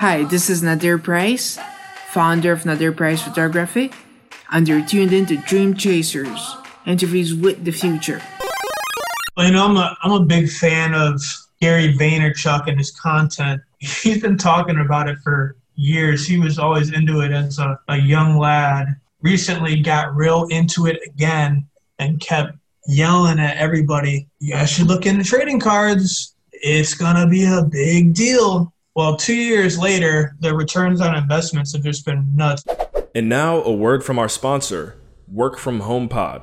Hi, this is Nadir Price, founder of Nadir Price Photography, and you're tuned into Dream Chasers, interviews with the future. Well, you know, I'm a, I'm a big fan of Gary Vaynerchuk and his content. He's been talking about it for years. He was always into it as a, a young lad. Recently got real into it again and kept yelling at everybody, you guys should look into trading cards. It's going to be a big deal. Well, two years later, the returns on investments have just been nuts. And now, a word from our sponsor, Work From Home Pod,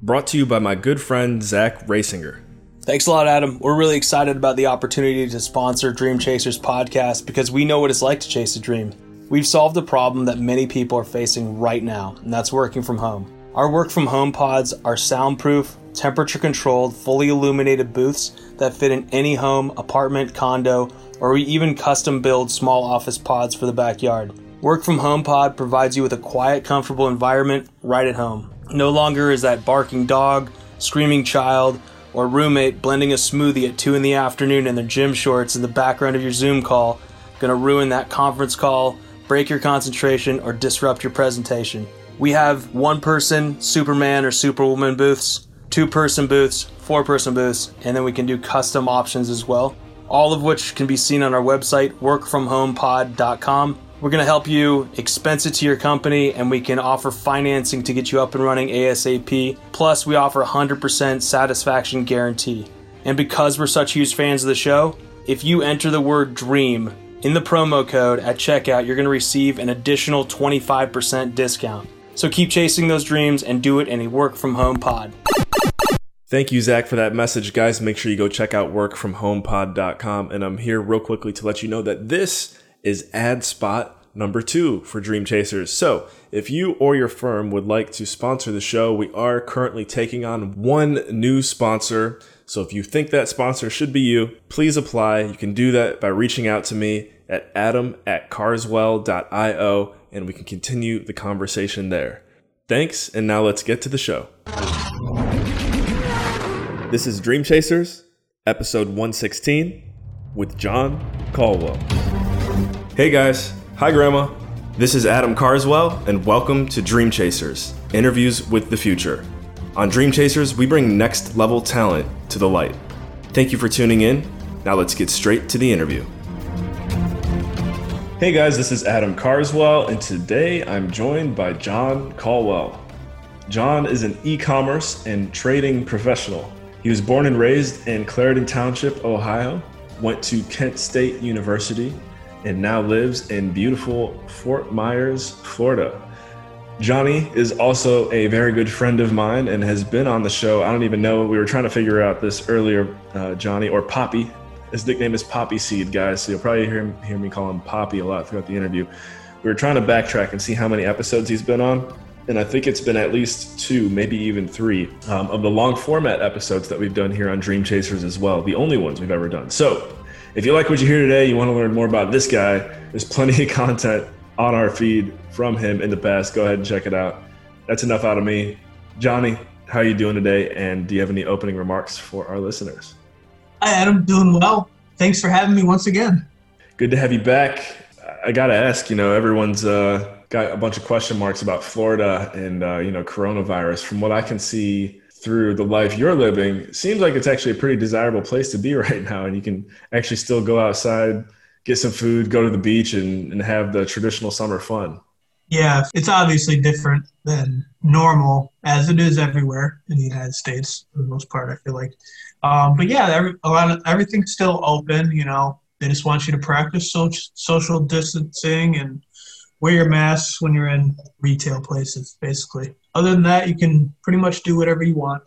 brought to you by my good friend Zach Rasinger. Thanks a lot, Adam. We're really excited about the opportunity to sponsor Dream Chasers podcast because we know what it's like to chase a dream. We've solved a problem that many people are facing right now, and that's working from home. Our work from home pods are soundproof, temperature controlled, fully illuminated booths that fit in any home, apartment, condo, or we even custom build small office pods for the backyard. Work from Home Pod provides you with a quiet, comfortable environment right at home. No longer is that barking dog, screaming child, or roommate blending a smoothie at 2 in the afternoon in their gym shorts in the background of your Zoom call going to ruin that conference call, break your concentration, or disrupt your presentation. We have one person Superman or Superwoman booths, two person booths, four person booths, and then we can do custom options as well. All of which can be seen on our website, workfromhomepod.com. We're going to help you expense it to your company and we can offer financing to get you up and running ASAP. Plus, we offer 100% satisfaction guarantee. And because we're such huge fans of the show, if you enter the word DREAM in the promo code at checkout, you're going to receive an additional 25% discount. So keep chasing those dreams and do it in a work from home pod. Thank you, Zach, for that message. Guys, make sure you go check out workfromhomepod.com. And I'm here real quickly to let you know that this is ad spot number two for Dream Chasers. So if you or your firm would like to sponsor the show, we are currently taking on one new sponsor. So if you think that sponsor should be you, please apply. You can do that by reaching out to me at adam at carswell.io and we can continue the conversation there. Thanks, and now let's get to the show. This is Dream Chasers, episode 116, with John Colwill. Hey guys, hi Grandma. This is Adam Carswell, and welcome to Dream Chasers Interviews with the Future. On Dream Chasers, we bring next level talent to the light. Thank you for tuning in. Now let's get straight to the interview. Hey guys, this is Adam Carswell, and today I'm joined by John Colwill. John is an e commerce and trading professional. He was born and raised in Claridon Township, Ohio, went to Kent State University, and now lives in beautiful Fort Myers, Florida. Johnny is also a very good friend of mine and has been on the show. I don't even know. We were trying to figure out this earlier, uh, Johnny, or Poppy, his nickname is Poppy Seed, guys. So you'll probably hear hear me call him Poppy a lot throughout the interview. We were trying to backtrack and see how many episodes he's been on, and I think it's been at least two, maybe even three, um, of the long format episodes that we've done here on Dream Chasers as well. The only ones we've ever done. So if you like what you hear today, you want to learn more about this guy. There's plenty of content on our feed from him in the past. Go ahead and check it out. That's enough out of me. Johnny, how are you doing today? And do you have any opening remarks for our listeners? Hi, Adam. Doing well. Thanks for having me once again. Good to have you back. I got to ask, you know, everyone's uh, got a bunch of question marks about Florida and, uh, you know, coronavirus. From what I can see through the life you're living, seems like it's actually a pretty desirable place to be right now. And you can actually still go outside, get some food, go to the beach, and, and have the traditional summer fun. Yeah, it's obviously different than normal, as it is everywhere in the United States for the most part. I feel like um, but yeah, every, a lot of everything's still open. You know, they just want you to practice social social distancing and wear your masks when you're in retail places. Basically, other than that, you can pretty much do whatever you want.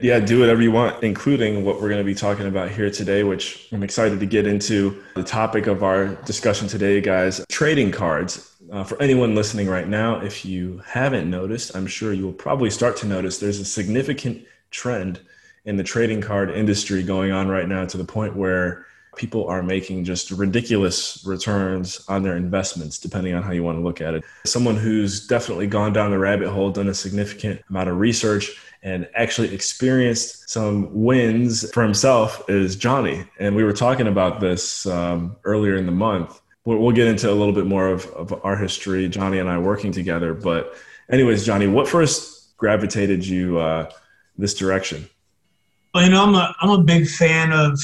Yeah, do whatever you want, including what we're going to be talking about here today, which I'm excited to get into. The topic of our discussion today, guys trading cards. Uh, for anyone listening right now, if you haven't noticed, I'm sure you will probably start to notice there's a significant trend in the trading card industry going on right now to the point where people are making just ridiculous returns on their investments, depending on how you want to look at it. Someone who's definitely gone down the rabbit hole, done a significant amount of research, and actually experienced some wins for himself is Johnny. And we were talking about this um, earlier in the month. we'll, get into a little bit more of, of our history, Johnny and I working together. But, anyways, Johnny, what first gravitated you uh, this direction? Well, you know, I'm a I'm a big fan of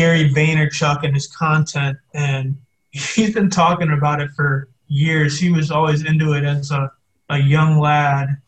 Gary Vaynerchuk and his content, and he's been talking about it for years. He was always into it as a, a young lad.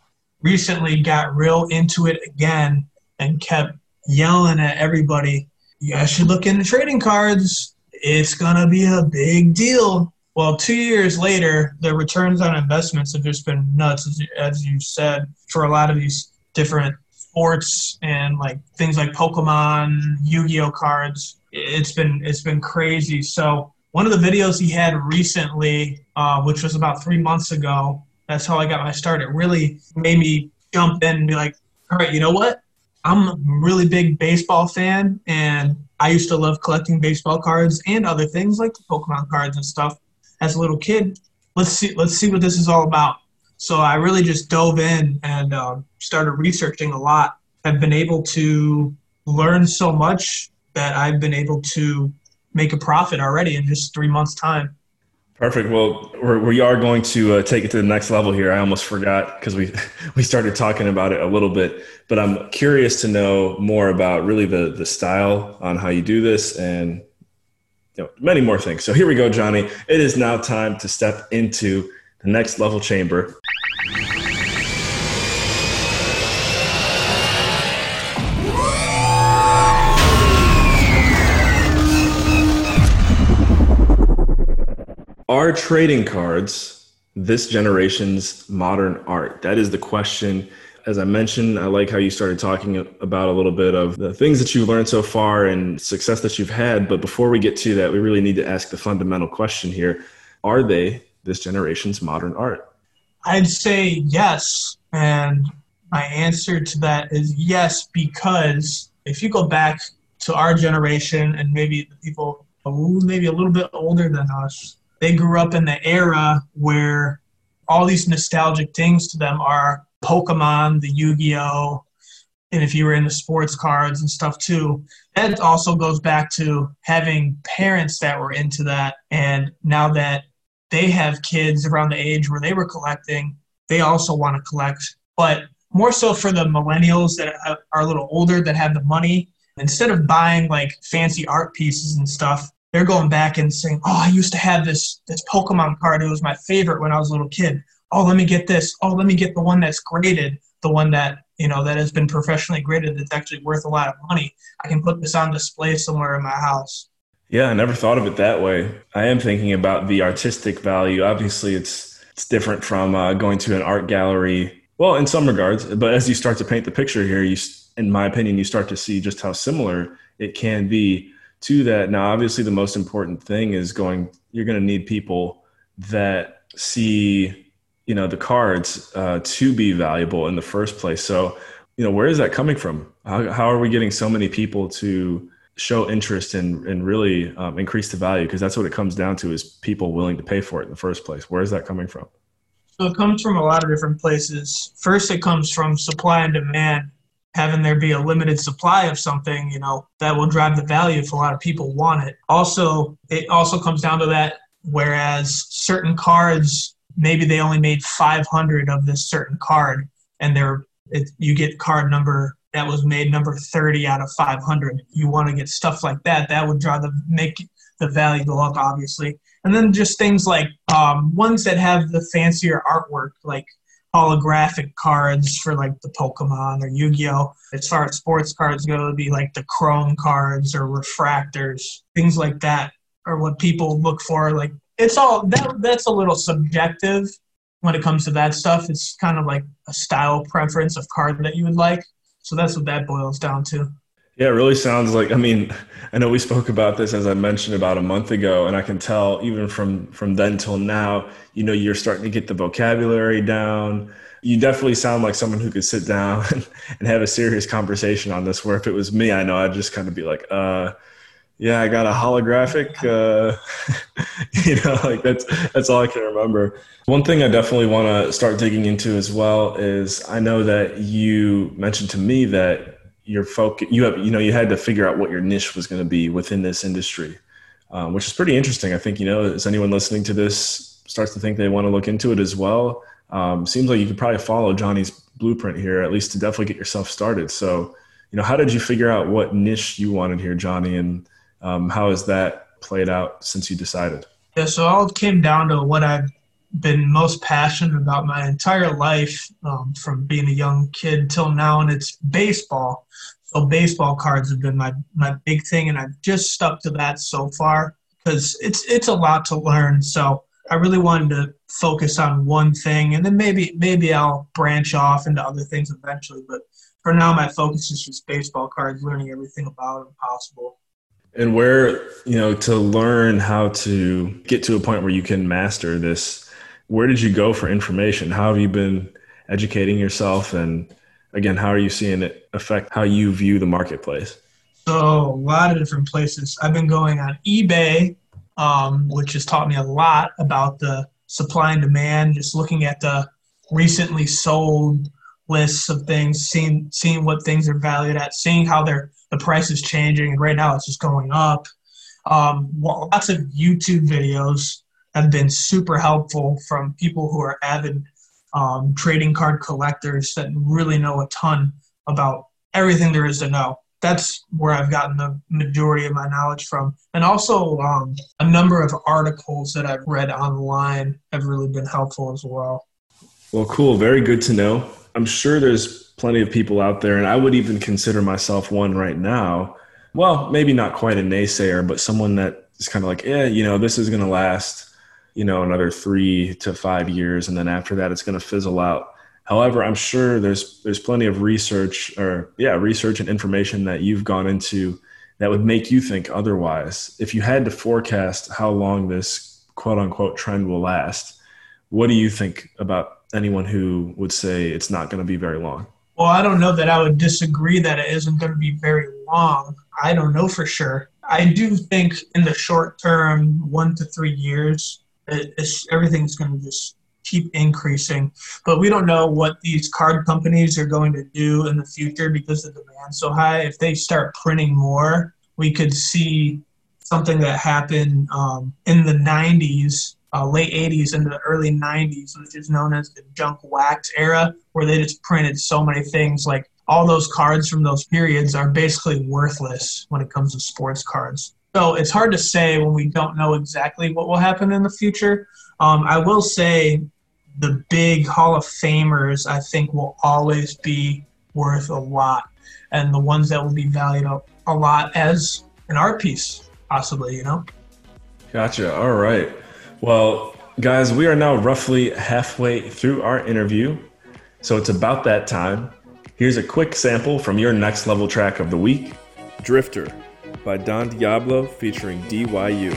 Recently, got real into it again and kept yelling at everybody. You guys should look into trading cards. It's gonna be a big deal. Well, two years later, the returns on investments have just been nuts, as you, as you said, for a lot of these different sports and like things like Pokemon, Yu-Gi-Oh cards. It's been it's been crazy. So one of the videos he had recently, uh, which was about three months ago, that's how I got my start. It really made me jump in and be like, all right, you know what? I'm a really big baseball fan, and I used to love collecting baseball cards and other things like Pokemon cards and stuff as a little kid. Let's see, let's see what this is all about. So I really just dove in and uh, started researching a lot. I've been able to learn so much that I've been able to make a profit already in just three months' time. Perfect. Well, we're, we are going to uh, take it to the next level here. I almost forgot because we we started talking about it a little bit, but I'm curious to know more about really the the style on how you do this and you know, many more things. So here we go, Johnny. It is now time to step into the next level chamber. Are trading cards this generation's modern art? That is the question. As I mentioned, I like how you started talking about a little bit of the things that you've learned so far and success that you've had. But before we get to that, we really need to ask the fundamental question here Are they this generation's modern art? I'd say yes. And my answer to that is yes, because if you go back to our generation and maybe the people maybe a little bit older than us, they grew up in the era where all these nostalgic things to them are Pokemon, the Yu Gi Oh! And if you were into sports cards and stuff too, that also goes back to having parents that were into that. And now that they have kids around the age where they were collecting, they also want to collect. But more so for the millennials that are a little older that have the money, instead of buying like fancy art pieces and stuff, they're going back and saying, "Oh, I used to have this this Pokemon card. It was my favorite when I was a little kid. Oh, let me get this. Oh, let me get the one that's graded, the one that you know that has been professionally graded. That's actually worth a lot of money. I can put this on display somewhere in my house." Yeah, I never thought of it that way. I am thinking about the artistic value. Obviously, it's it's different from uh, going to an art gallery. Well, in some regards, but as you start to paint the picture here, you, in my opinion, you start to see just how similar it can be to that. Now, obviously, the most important thing is going. You're going to need people that see, you know, the cards uh, to be valuable in the first place. So, you know, where is that coming from? How, how are we getting so many people to show interest and and really um, increase the value because that's what it comes down to is people willing to pay for it in the first place. Where is that coming from? So it comes from a lot of different places. First it comes from supply and demand. Having there be a limited supply of something you know that will drive the value if a lot of people want it. Also it also comes down to that whereas certain cards maybe they only made 500 of this certain card and they're it, you get card number that was made number 30 out of 500. You want to get stuff like that. That would draw the make the value go up, obviously. And then just things like um, ones that have the fancier artwork, like holographic cards for like the Pokemon or Yu-Gi-Oh. As far as sports cards go, it'd be like the Chrome cards or refractors, things like that, are what people look for. Like it's all that that's a little subjective when it comes to that stuff. It's kind of like a style preference of card that you would like. So that's what that boils down to. Yeah, it really sounds like. I mean, I know we spoke about this as I mentioned about a month ago, and I can tell even from from then till now, you know, you're starting to get the vocabulary down. You definitely sound like someone who could sit down and, have a serious conversation on this. Where if it was me, I know I'd just kind of be like, uh, yeah, I got a holographic. Uh, you know, like that's that's all I can remember. One thing I definitely want to start digging into as well is I know that you mentioned to me that your focus, you have, you know, you had to figure out what your niche was going to be within this industry. um, which is pretty interesting. I think, you know, as anyone listening to this starts to think they want to look into it as well, um, seems like you could probably follow Johnny's blueprint here, at least to definitely get yourself started. So, you know, how did you figure out what niche you wanted here, Johnny, and um, how has that played out since you decided? Yeah, so all came down to what I've been most passionate about my entire life, um, from being a young kid till now, and it's baseball. So baseball cards have been my my big thing, and I've just stuck to that so far because it's it's a lot to learn. So I really wanted to focus on one thing, and then maybe maybe I'll branch off into other things eventually. But for now, my focus is just baseball cards, learning everything about them possible. And where you know to learn how to get to a point where you can master this, where did you go for information? How have you been educating yourself and again, how are you seeing it affect how you view the marketplace? So a lot of different places. I've been going on eBay, um, which has taught me a lot about the supply and demand. Just looking at the recently sold lists of things, seeing seeing what things are valued at, seeing how their the price is changing. Right now, it's just going up. Um, lots of YouTube videos have been super helpful from people who are avid um, trading card collectors that really know a ton about everything there is to know. That's where I've gotten the majority of my knowledge from. And also, um, a number of articles that I've read online have really been helpful as well. Well, cool. Very good to know. I'm sure there's plenty of people out there, and I would even consider myself one right now. Well, maybe not quite a naysayer, but someone that is kind of like, yeah, you know, this is going to last you know another three to five years and then after that it's going to fizzle out. However i'm sure there's there's plenty of research or yeah research and information that you've gone into that would make you think otherwise. If you had to forecast how long this quote unquote trend will last what do you think about anyone who would say it's not going to be very long well i don't know that i would disagree that it isn't going to be very long i don't know for sure i do think in the short term one to three years everything's going to just keep increasing. But we don't know what these card companies are going to do in the future because the demand's so high. If they start printing more, we could see something that happened um, in the 90s, uh, late 80s into the early 90s, which is known as the junk wax era, where they just printed so many things. Like all those cards from those periods are basically worthless when it comes to sports cards. So it's hard to say when we don't know exactly what will happen in the future. Um, I will say the big Hall of Famers, I think, will always be worth a lot, and the ones that will be valued up a lot as an art piece, possibly. You know. Gotcha. All right. Well, guys, we are now roughly halfway through our interview, so it's about that time. Here's a quick sample from your next level track of the week, Drifter by Don Diablo featuring DYU.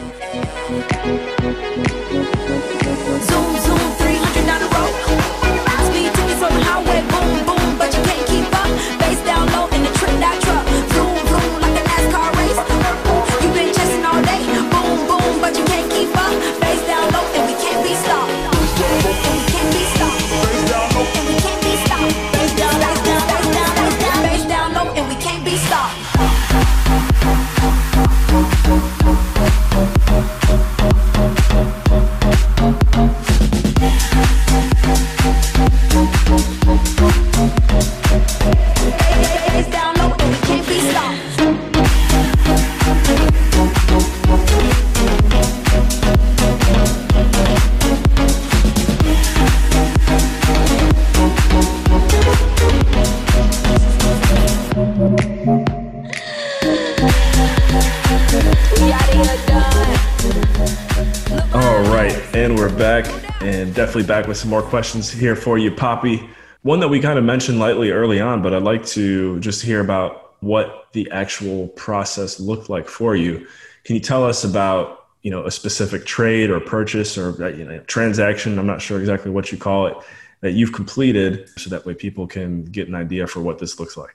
Definitely back with some more questions here for you, Poppy. One that we kind of mentioned lightly early on, but I'd like to just hear about what the actual process looked like for you. Can you tell us about you know a specific trade or purchase or uh, you know, transaction? I'm not sure exactly what you call it that you've completed, so that way people can get an idea for what this looks like.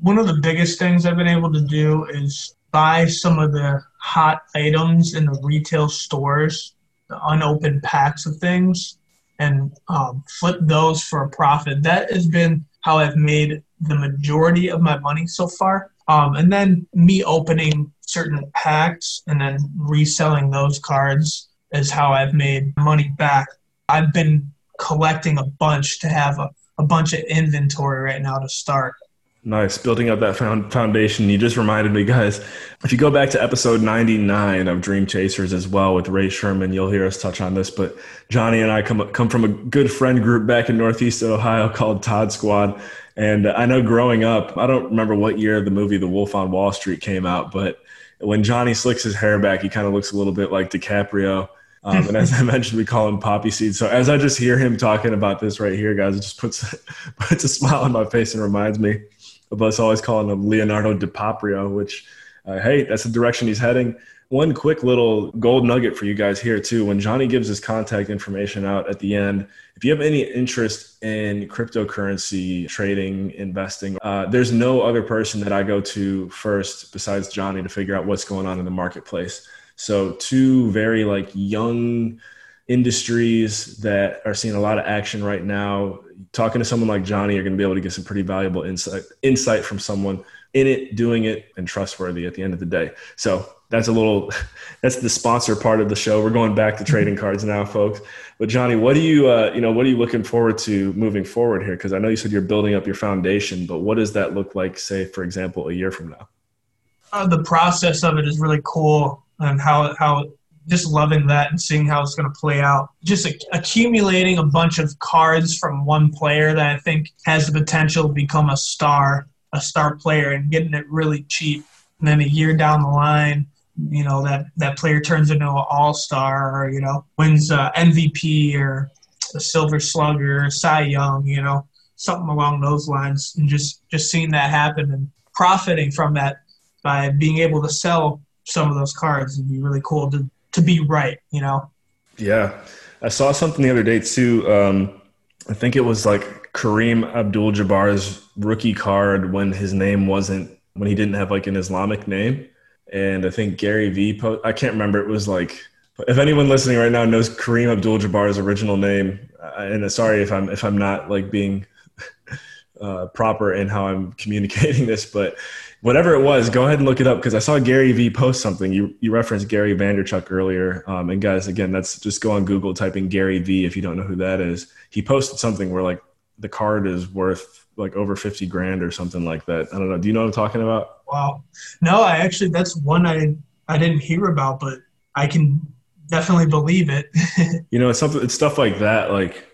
One of the biggest things I've been able to do is buy some of the hot items in the retail stores the unopened packs of things and um, flip those for a profit. That has been how I've made the majority of my money so far. Um, and then me opening certain packs and then reselling those cards is how I've made money back. I've been collecting a bunch to have a, a bunch of inventory right now to start. Nice. Building up that foundation. You just reminded me, guys. If you go back to episode 99 of Dream Chasers as well with Ray Sherman, you'll hear us touch on this. But Johnny and I come, come from a good friend group back in Northeast Ohio called Todd Squad. And I know growing up, I don't remember what year the movie The Wolf on Wall Street came out, but when Johnny slicks his hair back, he kind of looks a little bit like DiCaprio. Um, and as I mentioned, we call him Poppy Seed. So as I just hear him talking about this right here, guys, it just puts puts a smile on my face and reminds me of us always calling him Leonardo DiCaprio, which, uh, hey, that's the direction he's heading. One quick little gold nugget for you guys here, too. When Johnny gives his contact information out at the end, if you have any interest in cryptocurrency trading, investing, uh, there's no other person that I go to first besides Johnny to figure out what's going on in the marketplace. So, two very like young industries that are seeing a lot of action right now. Talking to someone like Johnny, you're going to be able to get some pretty valuable insight insight from someone in it, doing it, and trustworthy at the end of the day. So that's a little that's the sponsor part of the show. We're going back to trading cards now, folks. But Johnny, what do you uh, you know what are you looking forward to moving forward here? Because I know you said you're building up your foundation, but what does that look like, say, for example, a year from now? Uh, the process of it is really cool, and how how just loving that and seeing how it's going to play out. Just a- accumulating a bunch of cards from one player that I think has the potential to become a star, a star player, and getting it really cheap. And then a year down the line, you know that that player turns into an all star, or you know wins uh, MVP or a Silver Slugger, or Cy Young, you know something along those lines, and just just seeing that happen and profiting from that by being able to sell some of those cards would be really cool to to be right, you know? Yeah. I saw something the other day too. Um, I think it was like Kareem Abdul Jabbar's rookie card when his name wasn't, when he didn't have like an Islamic name. And I think Gary Vee, po- I can't remember. It was like, if anyone listening right now knows Kareem Abdul Jabbar's original name, and sorry if I'm, if I'm not like being uh, proper in how I'm communicating this, but whatever it was, go ahead and look it up because I saw Gary Vee post something. You you referenced Gary Vaynerchuk earlier, um, and guys, again, that's just go on Google, type in Gary Vee if you don't know who that is. He posted something where like the card is worth like over fifty grand or something like that. I don't know. Do you know what I'm talking about? Wow. No, I actually that's one I I didn't hear about, but I can definitely believe it. you know, it's something. It's stuff like that, like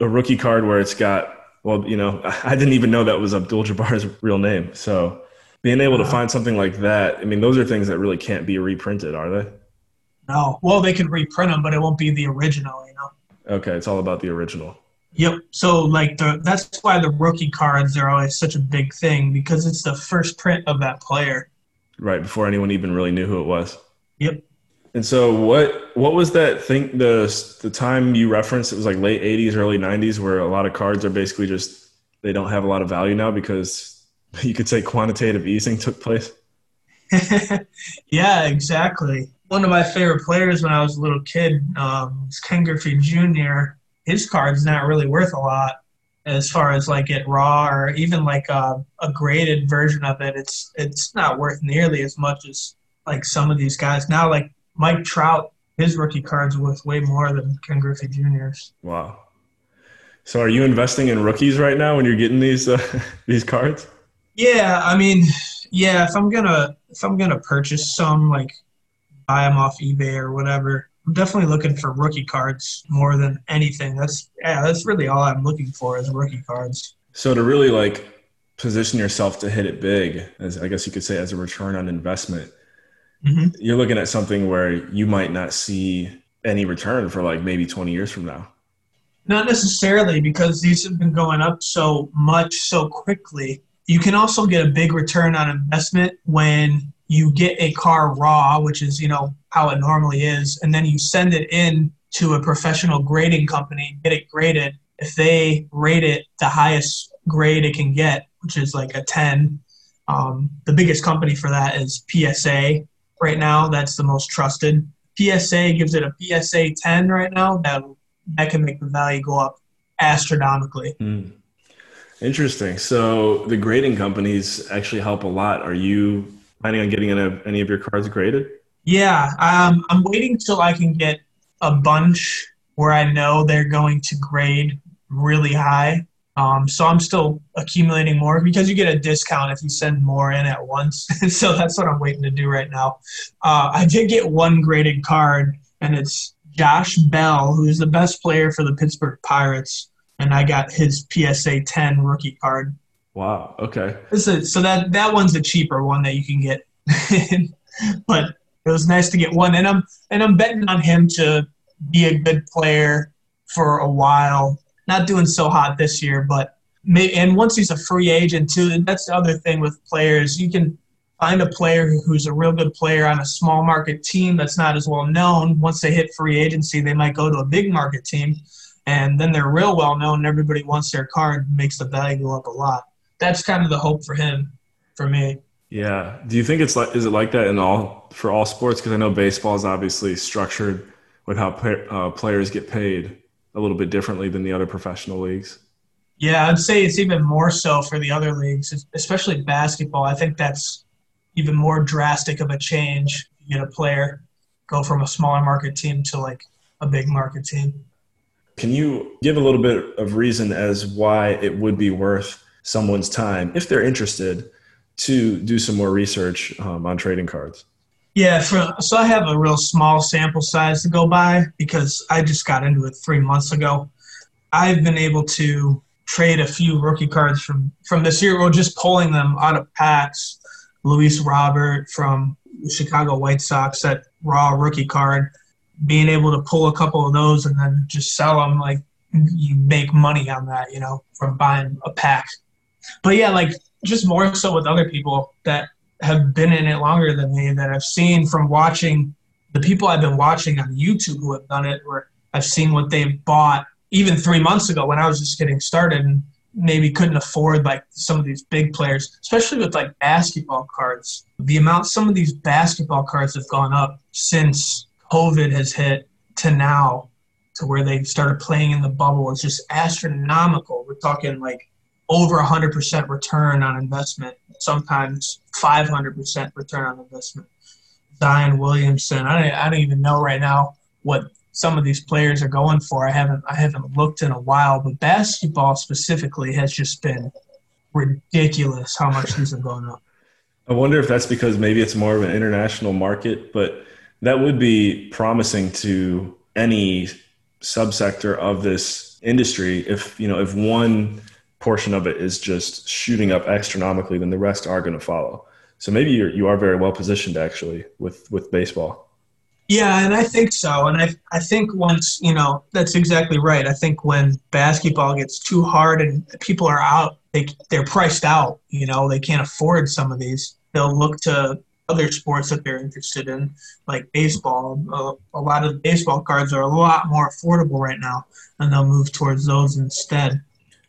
a rookie card where it's got. Well, you know, I didn't even know that was Abdul Jabbar's real name. So being able to uh-huh. find something like that, I mean, those are things that really can't be reprinted, are they? No. Well, they can reprint them, but it won't be the original, you know? Okay, it's all about the original. Yep. So, like, the, that's why the rookie cards are always such a big thing because it's the first print of that player. Right, before anyone even really knew who it was. Yep. And so, what what was that thing? The the time you referenced, it was like late '80s, early '90s, where a lot of cards are basically just they don't have a lot of value now because you could say quantitative easing took place. yeah, exactly. One of my favorite players when I was a little kid um, was Ken Griffey Jr. His card's not really worth a lot as far as like it raw or even like a, a graded version of it. It's it's not worth nearly as much as like some of these guys now. Like Mike Trout, his rookie card's worth way more than Ken Griffey Jr.'s. Wow. So, are you investing in rookies right now when you're getting these uh, these cards? Yeah, I mean, yeah. If I'm gonna if I'm gonna purchase some, like buy them off eBay or whatever, I'm definitely looking for rookie cards more than anything. That's yeah, that's really all I'm looking for is rookie cards. So to really like position yourself to hit it big, as I guess you could say, as a return on investment, mm-hmm. you're looking at something where you might not see any return for like maybe 20 years from now. Not necessarily because these have been going up so much so quickly you can also get a big return on investment when you get a car raw, which is, you know, how it normally is, and then you send it in to a professional grading company, get it graded. If they rate it the highest grade it can get, which is like a 10, um, the biggest company for that is PSA right now. That's the most trusted. PSA gives it a PSA 10 right now. That that can make the value go up astronomically. Mm. Interesting. So the grading companies actually help a lot. Are you planning on getting any, of your cards graded? Yeah, um, I'm waiting till I can get a bunch where I know they're going to grade really high. Um, so I'm still accumulating more because you get a discount if you send more in at once. so that's what I'm waiting to do right now. Uh, I did get one graded card, and it's Josh Bell, who's the best player for the Pittsburgh Pirates, and I got his PSA 10 rookie card. Wow. Okay. A, so that that one's a cheaper one that you can get, but it was nice to get one, and I'm and I'm betting on him to be a good player for a while. Not doing so hot this year, but may, and once he's a free agent too, that's the other thing with players. You can find a player who's a real good player on a small market team that's not as well known. Once they hit free agency, they might go to a big market team, and then they're real well known. and Everybody wants their card, makes the value go up a lot. That's kind of the hope for him, for me. Yeah. Do you think it's like is it like that in all for all sports? Because I know baseball is obviously structured with how uh, players get paid a little bit differently than the other professional leagues. Yeah, I'd say it's even more so for the other leagues, especially basketball. I think that's even more drastic of a change. You get a player go from a smaller market team to like a big market team. Can you give a little bit of reason as why it would be worth someone's time if they're interested to do some more research um, on trading cards? Yeah, for, so I have a real small sample size to go by because I just got into it three months ago. I've been able to trade a few rookie cards from from this year. We're just pulling them out of packs. Luis Robert from the Chicago White Sox, that raw rookie card. Being able to pull a couple of those and then just sell them, like you make money on that, you know, from buying a pack. But yeah, like just more so with other people that have been in it longer than me that I've seen from watching the people I've been watching on YouTube who have done it, where I've seen what they've bought even three months ago when I was just getting started and maybe couldn't afford like some of these big players, especially with like basketball cards. The amount some of these basketball cards have gone up since COVID has hit to now to where they started playing in the bubble is just astronomical. We're talking like over 100% return on investment, sometimes 500% return on investment. Zion Williamson, I don't, I don't even know right now what some of these players are going for. I haven't I haven't looked in a while, but basketball specifically has just been ridiculous how much these are going up. I wonder if that's because maybe it's more of an international market, but that would be promising to any subsector of this industry if you know if one portion of it is just shooting up astronomically, then the rest are going to follow. So maybe you're, you are very well positioned actually with, with baseball. Yeah, and I think so. And I, I think once, you know, that's exactly right. I think when basketball gets too hard and people are out, they, they're priced out, you know, they can't afford some of these. They'll look to other sports that they're interested in, like baseball. A, a lot of baseball cards are a lot more affordable right now, and they'll move towards those instead.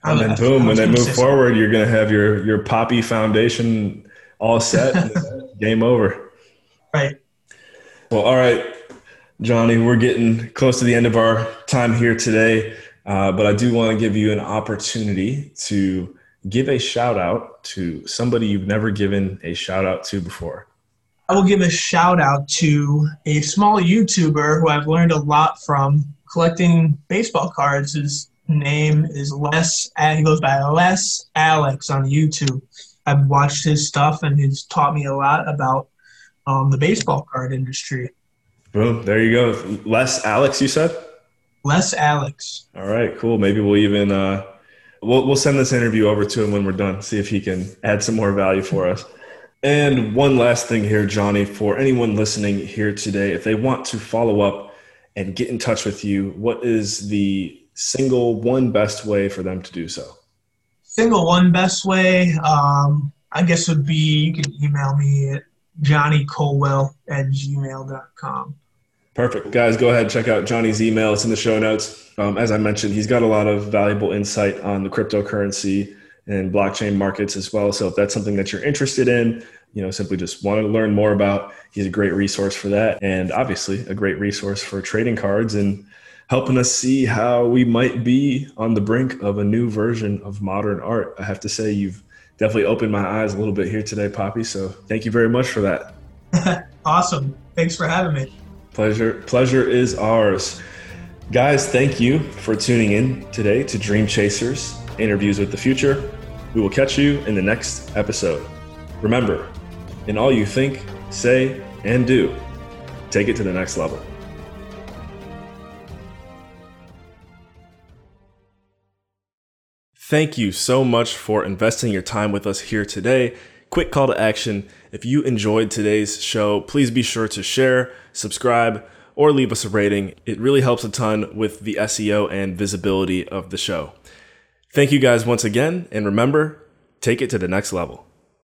And then boom, when they move forward, you're going to have your your poppy foundation all set. game over. Right. Well, all right, Johnny, we're getting close to the end of our time here today, uh, but I do want to give you an opportunity to give a shout out to somebody you've never given a shout out to before. I will give a shout out to a small YouTuber who I've learned a lot from collecting baseball cards. His name is Les, and he goes by Les Alex on YouTube. I've watched his stuff, and he's taught me a lot about um, the baseball card industry. Boom! There you go. Les Alex, you said. Les Alex. All right, cool. Maybe we'll even uh, we'll we'll send this interview over to him when we're done. See if he can add some more value for us. And one last thing here, Johnny, for anyone listening here today, if they want to follow up and get in touch with you, what is the single one best way for them to do so? Single one best way, um, I guess would be you can email me at johnnycolwill at gmail.com. Perfect. Guys, go ahead and check out Johnny's email. It's in the show notes. Um, as I mentioned, he's got a lot of valuable insight on the cryptocurrency and blockchain markets as well. So if that's something that you're interested in, you know, simply just want to learn more about, he's a great resource for that. And obviously a great resource for trading cards and helping us see how we might be on the brink of a new version of modern art. I have to say, you've definitely opened my eyes a little bit here today, Poppy. So thank you very much for that. awesome. Thanks for having me. Pleasure. Pleasure is ours. Guys, thank you for tuning in today to Dream Chasers Interviews with the Future. We will catch you in the next episode. Remember, in all you think, say, and do, take it to the next level. Thank you so much for investing your time with us here today. Quick call to action. If you enjoyed today's show, please be sure to share, subscribe, or leave us a rating. It really helps a ton with the SEO and visibility of the show. Thank you guys once again, and remember, take it to the next level.